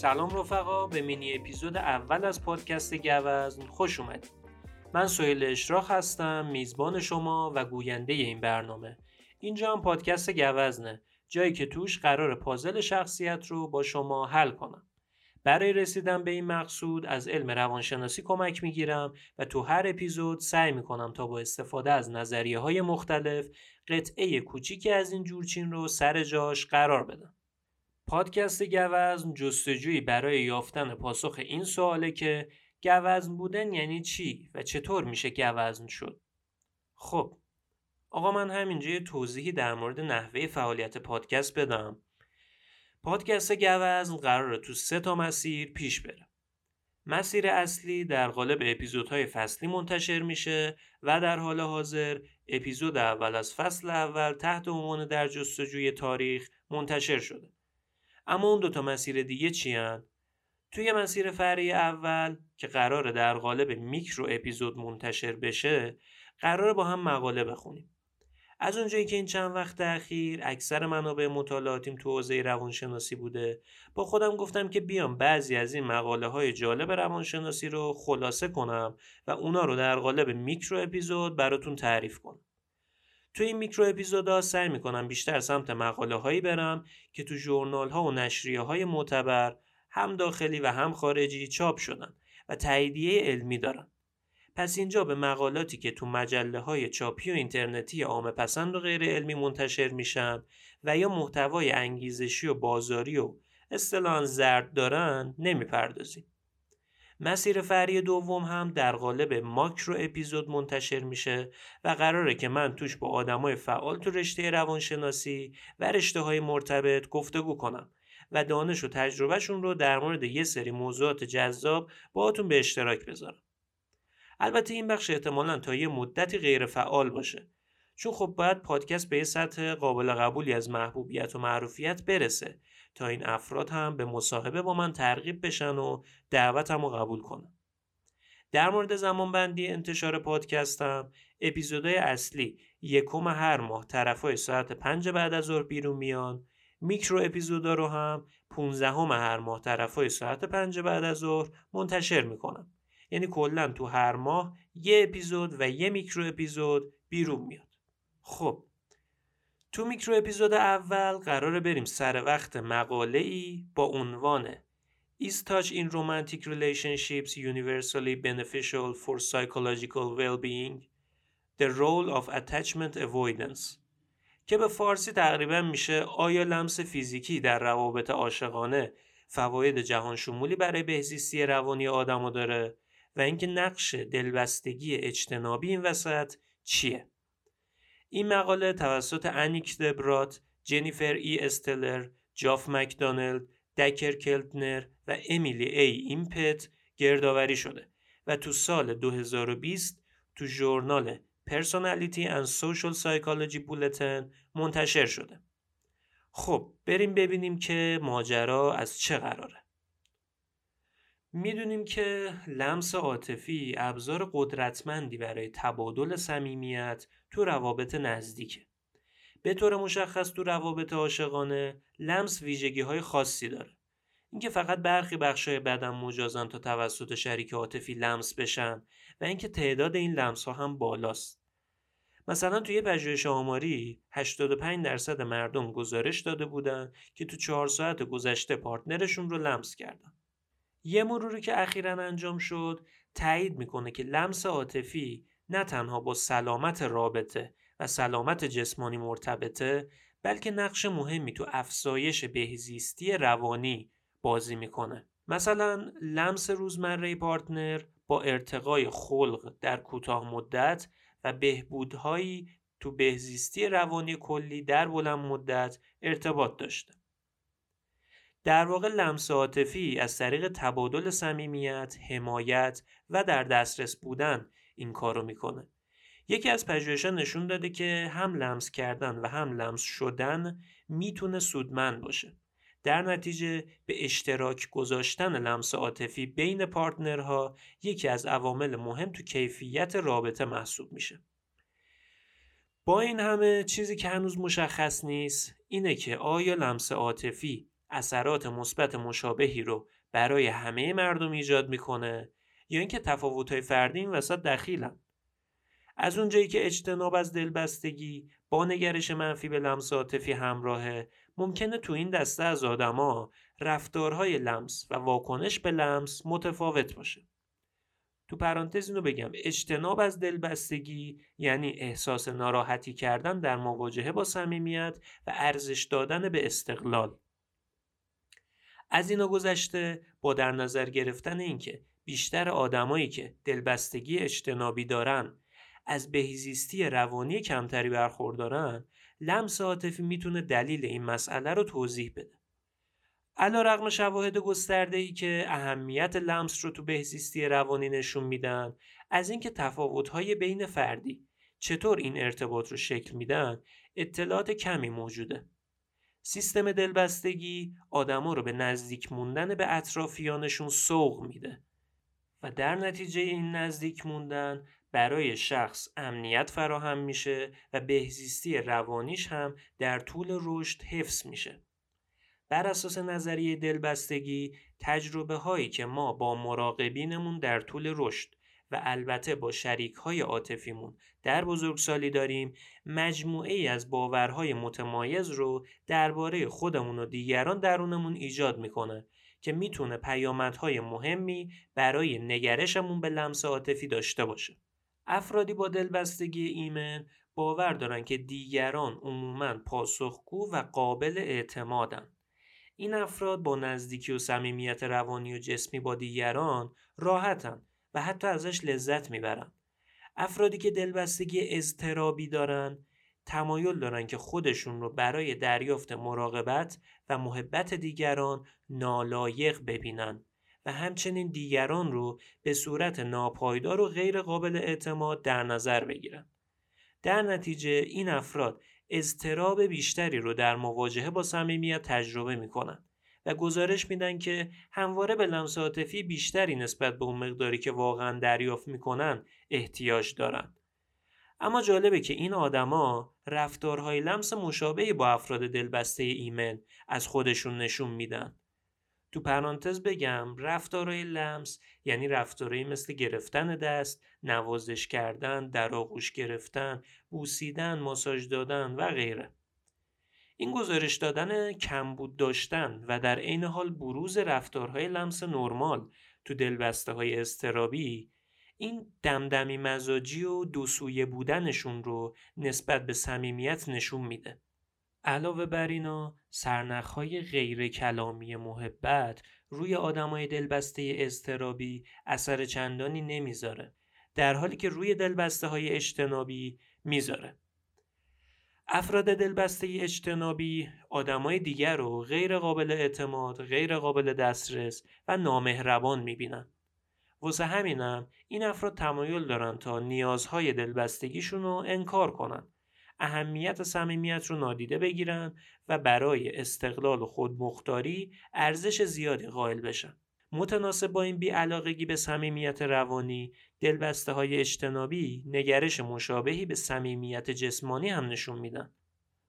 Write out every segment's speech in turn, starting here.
سلام رفقا به مینی اپیزود اول از پادکست گوزن خوش اومدید. من سهیل اشراق هستم میزبان شما و گوینده این برنامه. اینجا هم پادکست گوزنه. جایی که توش قرار پازل شخصیت رو با شما حل کنم. برای رسیدن به این مقصود از علم روانشناسی کمک می‌گیرم و تو هر اپیزود سعی می‌کنم تا با استفاده از نظریه های مختلف قطعه کوچیکی از این جورچین رو سر جاش قرار بدم. پادکست گوزن جستجویی برای یافتن پاسخ این سواله که گوزن بودن یعنی چی و چطور میشه گوزن شد. خب آقا من همینجا یه توضیحی در مورد نحوه فعالیت پادکست بدم. پادکست گوزن قراره تو سه تا مسیر پیش بره. مسیر اصلی در قالب اپیزودهای فصلی منتشر میشه و در حال حاضر اپیزود اول از فصل اول تحت عنوان در جستجوی تاریخ منتشر شده. اما اون دوتا مسیر دیگه چی هن؟ توی مسیر فرعی اول که قراره در قالب میکرو اپیزود منتشر بشه قراره با هم مقاله بخونیم از اونجایی که این چند وقت اخیر اکثر منابع مطالعاتیم تو حوزه روانشناسی بوده با خودم گفتم که بیام بعضی از این مقاله های جالب روانشناسی رو خلاصه کنم و اونا رو در قالب میکرو اپیزود براتون تعریف کنم تو این میکرو اپیزودا سعی می‌کنم بیشتر سمت مقاله هایی برم که تو جورنال ها و نشریه های معتبر هم داخلی و هم خارجی چاپ شدن و تاییدیه علمی دارن. پس اینجا به مقالاتی که تو مجله های چاپی و اینترنتی عام پسند و غیر علمی منتشر میشن و یا محتوای انگیزشی و بازاری و اصطلاحا زرد دارن نمی‌پردازیم. مسیر فری دوم هم در قالب ماکرو اپیزود منتشر میشه و قراره که من توش با آدمای فعال تو رشته روانشناسی و رشته های مرتبط گفتگو کنم و دانش و تجربهشون رو در مورد یه سری موضوعات جذاب باهاتون به اشتراک بذارم. البته این بخش احتمالا تا یه مدتی غیر فعال باشه چون خب باید پادکست به یه سطح قابل قبولی از محبوبیت و معروفیت برسه تا این افراد هم به مصاحبه با من ترغیب بشن و دعوتم رو قبول کنن. در مورد زمان بندی انتشار پادکستم اپیزودهای اصلی یکم هر ماه طرفای ساعت پنج بعد از ظهر بیرون میان. میکرو اپیزودا رو هم 15 هر ماه طرفای ساعت پنج بعد از ظهر منتشر می‌کنم. یعنی کلا تو هر ماه یه اپیزود و یه میکرو اپیزود بیرون میاد. خب تو میکرو اپیزود اول قراره بریم سر وقت مقاله ای با عنوان Is touch in romantic relationships universally beneficial for psychological well-being? The role of attachment avoidance که به فارسی تقریبا میشه آیا لمس فیزیکی در روابط عاشقانه فواید جهان شمولی برای بهزیستی روانی آدمو داره و اینکه نقش دلبستگی اجتنابی این وسط چیه؟ این مقاله توسط انیک دبرات، جنیفر ای استلر، جاف مکدانلد، دکر کلتنر و امیلی ای ایمپت گردآوری شده و تو سال 2020 تو ژورنال Personality and Social Psychology Bulletin منتشر شده. خب بریم ببینیم که ماجرا از چه قراره. می‌دونیم که لمس عاطفی ابزار قدرتمندی برای تبادل صمیمیت تو روابط نزدیکه. به طور مشخص تو روابط عاشقانه لمس ویژگی های خاصی داره. اینکه فقط برخی بخشای بدن مجازن تا توسط شریک عاطفی لمس بشن و اینکه تعداد این لمس ها هم بالاست. مثلا توی پژوهش آماری 85 درصد مردم گزارش داده بودن که تو چهار ساعت گذشته پارتنرشون رو لمس کردن. یه مروری که اخیرا انجام شد تایید می‌کنه که لمس عاطفی نه تنها با سلامت رابطه و سلامت جسمانی مرتبطه بلکه نقش مهمی تو افزایش بهزیستی روانی بازی می‌کنه. مثلا لمس روزمره پارتنر با ارتقای خلق در کوتاه مدت و بهبودهایی تو بهزیستی روانی کلی در بلند مدت ارتباط داشته. در واقع لمس عاطفی از طریق تبادل صمیمیت، حمایت و در دسترس بودن این کارو می‌کنه. یکی از پژوهش‌ها نشون داده که هم لمس کردن و هم لمس شدن می‌تونه سودمند باشه. در نتیجه به اشتراک گذاشتن لمس عاطفی بین پارتنرها یکی از عوامل مهم تو کیفیت رابطه محسوب میشه. با این همه چیزی که هنوز مشخص نیست اینه که آیا لمس عاطفی اثرات مثبت مشابهی رو برای همه مردم ایجاد می‌کنه یا اینکه تفاوت‌های فردی این وسط دخیلن. از اونجایی که اجتناب از دلبستگی با نگرش منفی به لمس عاطفی همراهه ممکنه تو این دسته از آدما رفتارهای لمس و واکنش به لمس متفاوت باشه. تو پرانتز اینو بگم اجتناب از دلبستگی یعنی احساس ناراحتی کردن در مواجهه با صمیمیت و ارزش دادن به استقلال. از اینا گذشته با در نظر گرفتن اینکه بیشتر آدمایی که دلبستگی اجتنابی دارن از بهزیستی روانی کمتری برخوردارن لمس عاطفی می‌تونه دلیل این مسئله رو توضیح بده. علا رقم شواهد گسترده ای که اهمیت لمس رو تو بهزیستی روانی نشون میدن از اینکه تفاوت‌های بین فردی چطور این ارتباط رو شکل میدن اطلاعات کمی موجوده. سیستم دلبستگی آدما رو به نزدیک موندن به اطرافیانشون سوق میده و در نتیجه این نزدیک موندن برای شخص امنیت فراهم میشه و بهزیستی روانیش هم در طول رشد حفظ میشه. بر اساس نظریه دلبستگی تجربه هایی که ما با مراقبینمون در طول رشد و البته با شریک های عاطفیمون در بزرگسالی داریم مجموعه ای از باورهای متمایز رو درباره خودمون و دیگران درونمون ایجاد می‌کنه که می‌تونه پیامدهای مهمی برای نگرشمون به لمس عاطفی داشته باشه. افرادی با دلبستگی ایمن باور دارن که دیگران عموما پاسخگو و قابل اعتمادن. این افراد با نزدیکی و صمیمیت روانی و جسمی با دیگران راحتن و حتی ازش لذت می‌برن. افرادی که دلبستگی اضطرابی دارن تمایل دارن که خودشون رو برای دریافت مراقبت و محبت دیگران نالایق ببینن و همچنین دیگران رو به صورت ناپایدار و غیر قابل اعتماد در نظر بگیرن. در نتیجه این افراد اضطراب بیشتری رو در مواجهه با صمیمیت تجربه می‌کنن و گزارش میدن که همواره به لمس عاطفی بیشتری نسبت به اون مقداری که واقعا دریافت می‌کنن احتیاج دارن. اما جالبه که این آدما رفتارهای لمس مشابهی با افراد دلبسته ایمن از خودشون نشون میدن. تو پرانتز بگم رفتارهای لمس یعنی رفتارهایی مثل گرفتن دست، نوازش کردن، در آغوش گرفتن، بوسیدن، ماساژ دادن و غیره. این گزارش دادن کمبود داشتن و در عین حال بروز رفتارهای لمس نرمال تو دلبسته های استرابی این دمدمی مزاجی و دو سویه بودنشون رو نسبت به صمیمیت نشون میده. علاوه بر اینا سرنخهای غیر کلامی محبت روی آدمای دلبسته اضطرابی اثر چندانی نمی‌ذاره در حالی که روی دلبسته های اجتنابی می‌ذاره افراد دلبسته اجتنابی آدمای دیگر رو غیر قابل اعتماد، غیر قابل دسترس و نامهربان می‌بینن. واسه همینم این افراد تمایل دارن تا نیازهای دلبستگیشون رو انکار کنن اهمیت صمیمیت رو نادیده بگیرن و برای استقلال و خودمختاری ارزش زیادی قائل بشن. متناسب با این بیعلاقگی به صمیمیت روانی دلبسته های اجتنابی نگرش مشابهی به صمیمیت جسمانی هم نشون میدن.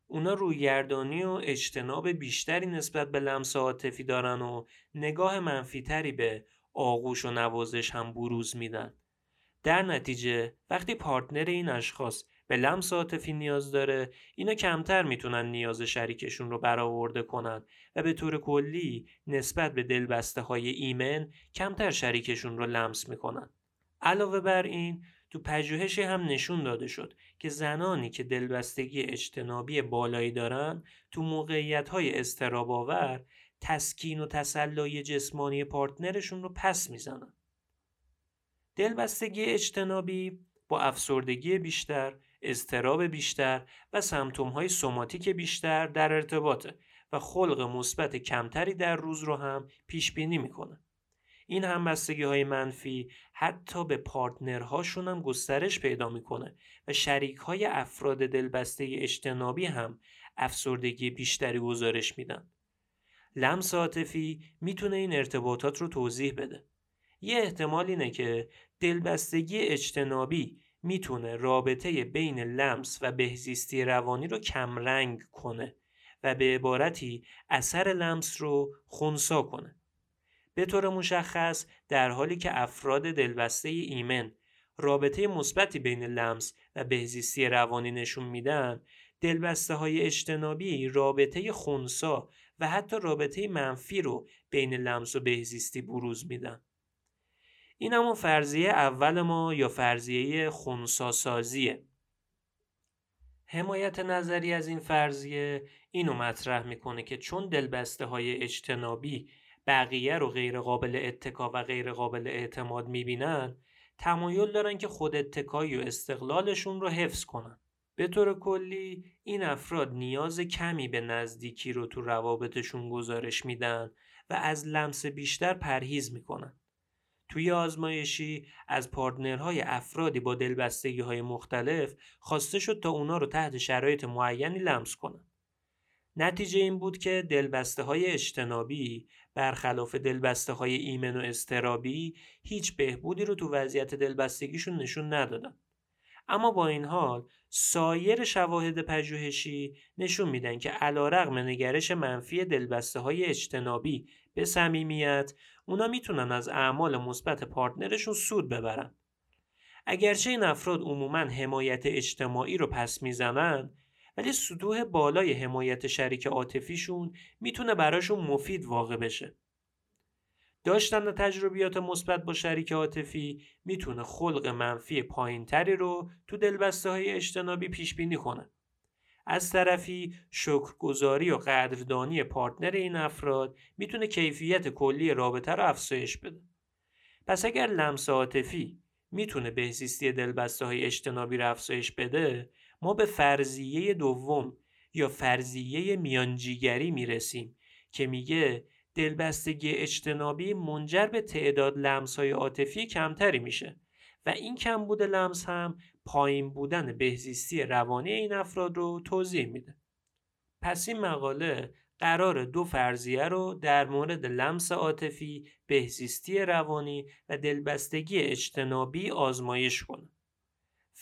اونا رویگردانی و اجتناب بیشتری نسبت به لمس عاطفی دارن و نگاه منفیتری به آغوش و نوازش هم بروز میدن. در نتیجه وقتی پارتنر این اشخاص به لمس عاطفی نیاز داره اینا کمتر می‌تونن نیاز شریکشون رو برآورده کنن و به طور کلی نسبت به دلبسته های ایمن کمتر شریکشون رو لمس می‌کنن. علاوه بر این تو پژوهشی هم نشون داده شد که زنانی که دلبستگی اجتنابی بالایی دارن تو موقعیت های استراباور تسکین و تسلای جسمانی پارتنرشون رو پس می‌زنن دلبستگی اجتنابی با افسردگی بیشتر، استراب بیشتر و سمتوم های سوماتیک بیشتر در ارتباطه و خلق مثبت کمتری در روز رو هم پیش بینی می‌کنه. این همبستگی های منفی حتی به پارتنرهاشون هم گسترش پیدا می‌کنه و شریک های افراد دلبسته اجتنابی هم افسردگی بیشتری گزارش میدن. لمس عاطفی می‌تونه این ارتباطات رو توضیح بده. یه احتمال اینه که دلبستگی اجتنابی می‌تونه رابطه بین لمس و بهزیستی روانی رو کمرنگ کنه و به عبارتی اثر لمس رو خونسا کنه. به طور مشخص در حالی که افراد دلبسته ایمن رابطه مثبتی بین لمس و بهزیستی روانی نشون میدن دلبسته های اجتنابی رابطه خونسا و حتی رابطه منفی رو بین لمس و بهزیستی بروز میدن. این همون فرضیه اول ما یا فرضیه خونساسازیه. حمایت نظری از این فرضیه اینو مطرح می‌کنه که چون دلبسته های اجتنابی بقیه رو غیر قابل اتکا و غیر قابل اعتماد می‌بینن تمایل دارن که خود اتکایی و استقلالشون رو حفظ کنن به طور کلی این افراد نیاز کمی به نزدیکی رو تو روابطشون گزارش میدن و از لمس بیشتر پرهیز می‌کنن توی آزمایشی از پارتنرهای افرادی با دلبستگی های مختلف خواسته شد تا اونا رو تحت شرایط معینی لمس کنن. نتیجه این بود که دلبسته های اجتنابی برخلاف دلبسته های ایمن و استرابی هیچ بهبودی رو تو وضعیت دلبستگیشون نشون ندادن. اما با این حال سایر شواهد پژوهشی نشون میدن که علیرغم نگرش منفی دلبسته های اجتنابی به صمیمیت اونا می‌تونن از اعمال مثبت پارتنرشون سود ببرن. اگرچه این افراد عموما حمایت اجتماعی رو پس می‌زنن ولی سطوح بالای حمایت شریک عاطفیشون می‌تونه براشون مفید واقع بشه. داشتن تجربیات مثبت با شریک عاطفی می‌تونه خلق منفی پایینتری رو تو دلبسته های اجتنابی پیش بینی کنه. از طرفی شکرگزاری و قدردانی پارتنر این افراد می‌تونه کیفیت کلی رابطه رو افزایش بده. پس اگر لمس عاطفی می‌تونه بهزیستی دلبسته های اجتنابی رو افزایش بده ما به فرضیه دوم یا فرضیه میانجیگری می‌رسیم که میگه دلبستگی اجتنابی منجر به تعداد لمس های عاطفی کمتری میشه و این کمبود لمس هم پایین بودن بهزیستی روانی این افراد رو توضیح میده. پس این مقاله قرار دو فرضیه رو در مورد لمس عاطفی، بهزیستی روانی و دلبستگی اجتنابی آزمایش کنه.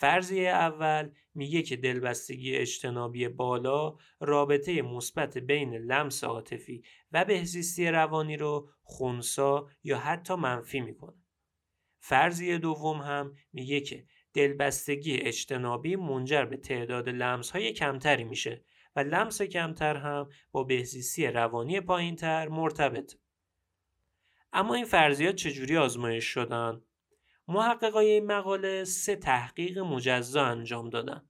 فرضیه اول میگه که دلبستگی اجتنابی بالا رابطه مثبت بین لمس عاطفی و بهزیستی روانی رو خونسا یا حتی منفی می‌کنه. فرضیه دوم هم میگه که دلبستگی اجتنابی منجر به تعداد لمس های کمتری میشه و لمس کمتر هم با بهزیستی روانی پایینتر مرتبط. اما این فرضیات چجوری آزمایش شدن؟ محققای این مقاله سه تحقیق مجزا انجام دادن.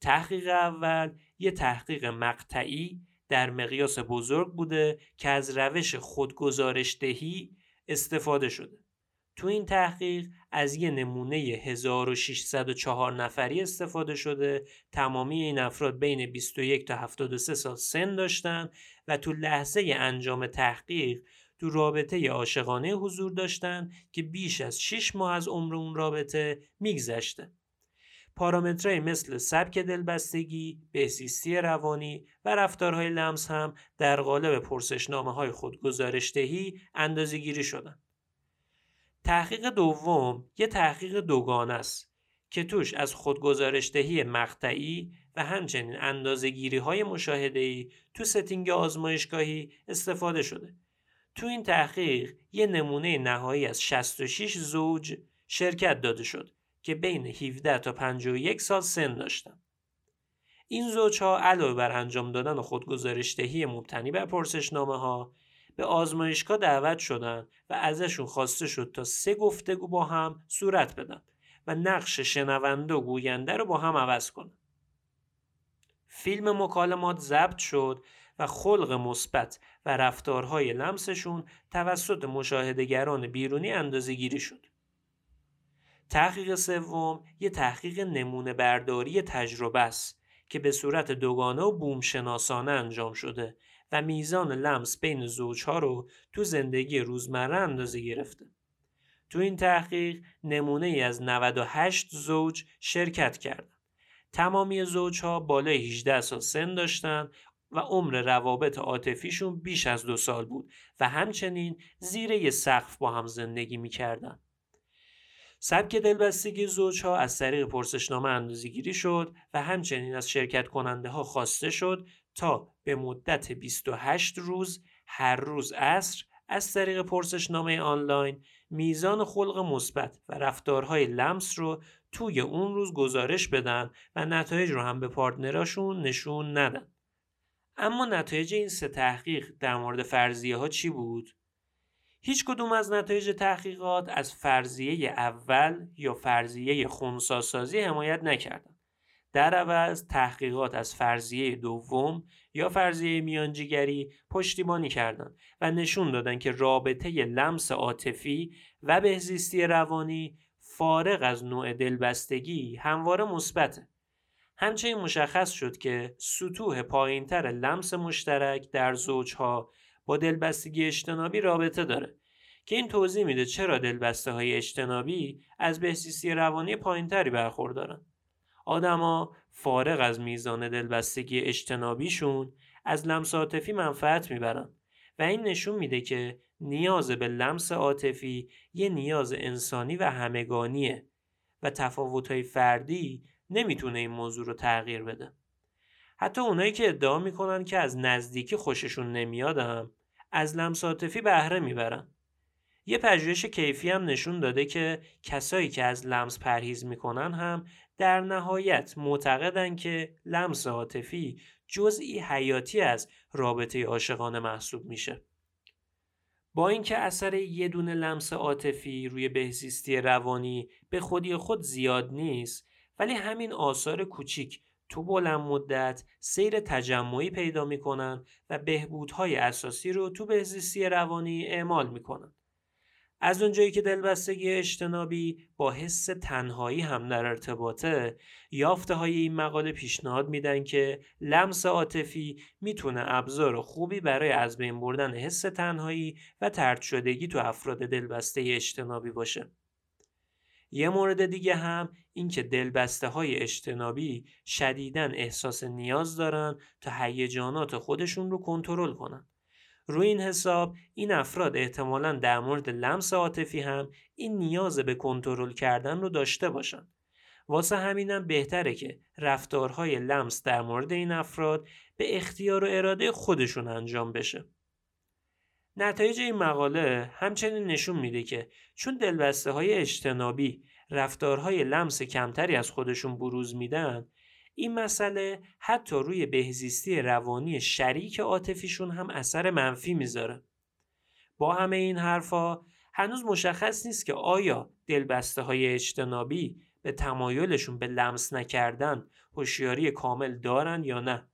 تحقیق اول یه تحقیق مقطعی در مقیاس بزرگ بوده که از روش خودگزارش دهی استفاده شده. تو این تحقیق از یه نمونه 1604 نفری استفاده شده تمامی این افراد بین 21 تا 73 سال سن داشتن و تو لحظه انجام تحقیق تو رابطه عاشقانه حضور داشتن که بیش از 6 ماه از عمر اون رابطه میگذشته. پارامترهای مثل سبک دلبستگی، بهزیستی روانی و رفتارهای لمس هم در قالب پرسشنامه های خودگزارشدهی اندازه گیری شدن. تحقیق دوم یه تحقیق دوگانه است که توش از خودگزارشدهی مقطعی و همچنین اندازهگیری های مشاهده تو ستینگ آزمایشگاهی استفاده شده تو این تحقیق یه نمونه نهایی از 66 زوج شرکت داده شد که بین 17 تا 51 سال سن داشتن. این زوج ها علاوه بر انجام دادن خودگزارشدهی مبتنی بر پرسشنامه ها به آزمایشگاه دعوت شدن و ازشون خواسته شد تا سه گفتگو با هم صورت بدن و نقش شنونده و گوینده رو با هم عوض کنن. فیلم مکالمات ضبط شد و خلق مثبت و رفتارهای لمسشون توسط مشاهدگران بیرونی اندازه گیری شد. تحقیق سوم یه تحقیق نمونه برداری تجربه است که به صورت دوگانه و بوم شناسانه انجام شده و میزان لمس بین زوجها رو تو زندگی روزمره اندازه گرفته. تو این تحقیق نمونه ای از 98 زوج شرکت کردند. تمامی زوجها بالای 18 سال سن داشتند و عمر روابط عاطفیشون بیش از دو سال بود و همچنین زیر یه سقف با هم زندگی می‌کردن. سبک دلبستگی زوجها از طریق پرسشنامه اندازه‌گیری شد و همچنین از شرکت کننده ها خواسته شد تا به مدت 28 روز هر روز عصر از طریق پرسشنامه آنلاین میزان خلق مثبت و رفتارهای لمس رو توی اون روز گزارش بدن و نتایج رو هم به پارتنراشون نشون ندن. اما نتایج این سه تحقیق در مورد فرضیه ها چی بود؟ هیچ کدوم از نتایج تحقیقات از فرضیه اول یا فرضیه خونساسازی حمایت نکردند. در عوض تحقیقات از فرضیه دوم یا فرضیه میانجیگری پشتیبانی کردند و نشون دادند که رابطه لمس عاطفی و بهزیستی روانی فارغ از نوع دلبستگی همواره مثبته. همچنین مشخص شد که سطوح پایینتر لمس مشترک در زوجها با دلبستگی اجتنابی رابطه داره که این توضیح میده چرا دلبسته های اجتنابی از بهزیستی روانی پایینتری برخوردارن. آدما فارغ از میزان دلبستگی اجتنابیشون از لمس عاطفی منفعت می‌برن و این نشون میده که نیاز به لمس عاطفی یه نیاز انسانی و همگانیه و تفاوت‌های فردی نمی‌تونه این موضوع رو تغییر بده. حتی اونایی که ادعا می‌کنن که از نزدیکی خوششون نمیادم از لمس عاطفی بهره می‌برن. یه پژوهش کیفی هم نشون داده که کسایی که از لمس پرهیز می‌کنن هم در نهایت معتقدن که لمس عاطفی جزئی حیاتی از رابطه عاشقانه محسوب میشه. با اینکه اثر یه دونه لمس عاطفی روی بهزیستی روانی به خودی خود زیاد نیست ولی همین آثار کوچیک تو بلند مدت سیر تجمعی پیدا می‌کنن و بهبودهای اساسی رو تو بهزیستی روانی اعمال می‌کنن. از اونجایی که دلبستگی اجتنابی با حس تنهایی هم در ارتباطه یافته های این مقاله پیشنهاد میدن که لمس عاطفی می‌تونه ابزار خوبی برای از بین بردن حس تنهایی و ترد شدگی تو افراد دلبسته اجتنابی باشه. یه مورد دیگه هم اینکه دلبسته های اجتنابی شدیداً احساس نیاز دارن تا هیجانات خودشون رو کنترل کنن. روی این حساب این افراد احتمالا در مورد لمس عاطفی هم این نیاز به کنترل کردن رو داشته باشن. واسه همینم بهتره که رفتارهای لمس در مورد این افراد به اختیار و اراده خودشون انجام بشه. نتایج این مقاله همچنین نشون میده که چون دلبسته های اجتنابی رفتارهای لمس کمتری از خودشون بروز میدن این مسئله حتی روی بهزیستی روانی شریک عاطفیشون هم اثر منفی می‌ذاره. با همه این حرفا هنوز مشخص نیست که آیا دلبسته های اجتنابی به تمایلشون به لمس نکردن هوشیاری کامل دارن یا نه.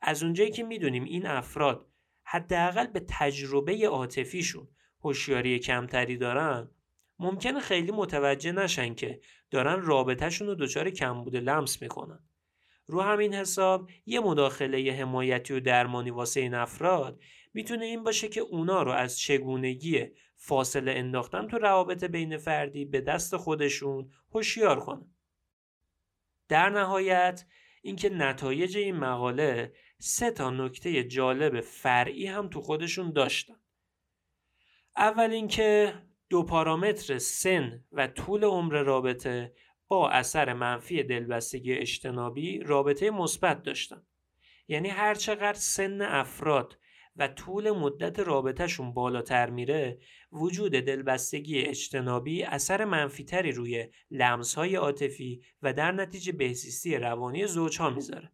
از اونجایی که می‌دونیم این افراد حداقل به تجربه عاطفیشون هوشیاری کمتری دارن ممکنه خیلی متوجه نشن که دارن رابطهشون رو دچار کمبود لمس می‌کنن رو همین حساب یه مداخله حمایتی و درمانی واسه این افراد می‌تونه این باشه که اونا رو از چگونگی فاصله انداختن تو روابط بین فردی به دست خودشون هوشیار کنن. در نهایت اینکه نتایج این مقاله سه تا نکته جالب فرعی هم تو خودشون داشتن. اول اینکه دو پارامتر سن و طول عمر رابطه با اثر منفی دلبستگی اجتنابی رابطه مثبت داشتن یعنی هر چقدر سن افراد و طول مدت رابطهشون بالاتر میره وجود دلبستگی اجتنابی اثر منفیتری روی لمسهای عاطفی و در نتیجه بهزیستی روانی زوجها می‌ذاره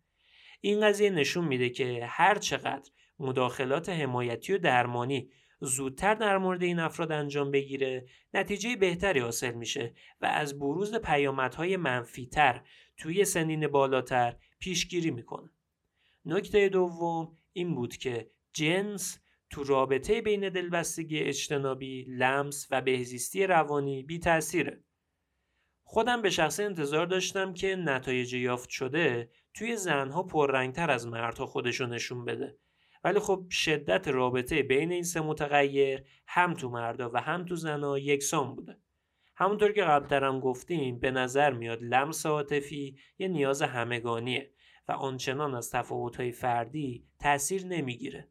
این قضیه نشون میده که هر چقدر مداخلات حمایتی و درمانی زودتر در مورد این افراد انجام بگیره نتیجه بهتری حاصل میشه و از بروز پیامدهای منفیتر توی سنین بالاتر پیشگیری می‌کنه. نکته دوم این بود که جنس تو رابطه بین دلبستگی اجتنابی، لمس و بهزیستی روانی بی تأثیره. خودم به شخصه انتظار داشتم که نتایج یافت شده توی زنها پررنگتر از مردها خودشو نشون بده. ولی خب شدت رابطه بین این سه متغیر هم تو مردا و هم تو زنا یکسان بوده. همونطور که قبلترم گفتیم به نظر میاد لمس عاطفی یه نیاز همگانیه و آنچنان از تفاوتهای فردی تاثیر نمی‌گیره.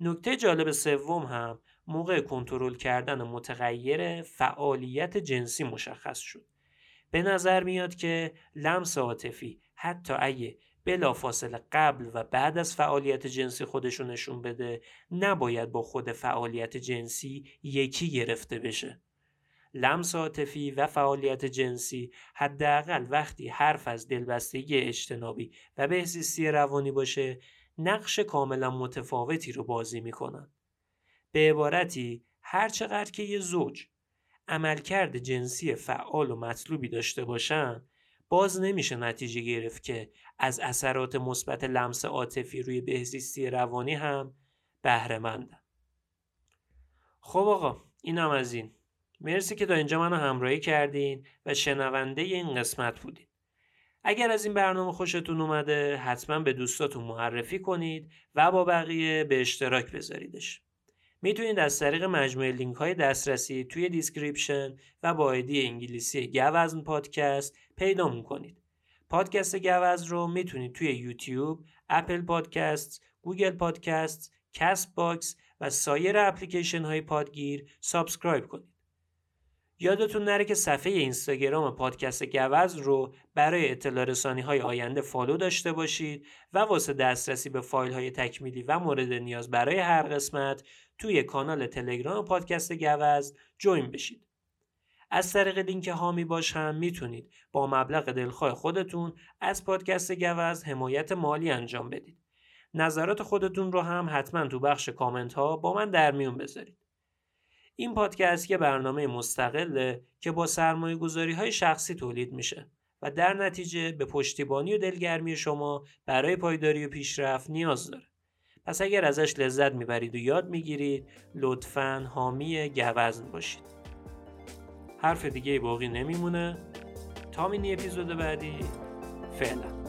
نکته جالب سوم هم موقع کنترل کردن متغیر فعالیت جنسی مشخص شد. به نظر میاد که لمس عاطفی حتی اگه بلافاصله قبل و بعد از فعالیت جنسی خودشو نشون بده نباید با خود فعالیت جنسی یکی گرفته بشه. لمس عاطفی و فعالیت جنسی حداقل وقتی حرف از دلبستگی اجتنابی و بهزیستی روانی باشه نقش کاملا متفاوتی رو بازی می‌کنن. به عبارتی هرچقدر که یه زوج عملکرد جنسی فعال و مطلوبی داشته باشن باز نمیشه نتیجه گرفت که از اثرات مثبت لمس عاطفی روی بهزیستی روانی هم بهره مندن خب آقا اینم از این. مرسی که تا اینجا منو همراهی کردین و شنونده این قسمت بودین. اگر از این برنامه خوشتون اومده حتما به دوستاتون معرفی کنید و با بقیه به اشتراک بذاریدش. می‌تونید از طریق مجموعه لینک های دسترسی توی description و با ایدی انگلیسی گوزن پادکست پیدا کنید. پادکست گوزن رو می‌تونید توی یوتیوب، اپل پادکست، گوگل پادکست، کست باکس و سایر اپلیکیشن های پادگیر subscribe کنید. یادتون نره که صفحه اینستاگرام پادکست گوزن رو برای اطلاع رسانی های آینده follow داشته باشید و واسه دسترسی به فایل های تکمیلی و مورد نیاز برای هر قسمت توی کانال تلگرام پادکست گوزن join بشید. از طریق لینک هامی باش هم می‌تونید با مبلغ دلخواه خودتون از پادکست گوز حمایت مالی انجام بدید. نظرات خودتون رو هم حتما تو بخش کامنت ها با من در میون بذارید. این پادکست یه برنامه مستقله که با سرمایه گذاری های شخصی تولید میشه و در نتیجه به پشتیبانی و دلگرمی شما برای پایداری و پیشرفت نیاز داره. پس اگر ازش لذت می‌برید و یاد می‌گیرید لطفا حامی گوزن باشید. حرف دیگه باقی نمیمونه. تا مینی اپیزود بعدی. فعلا.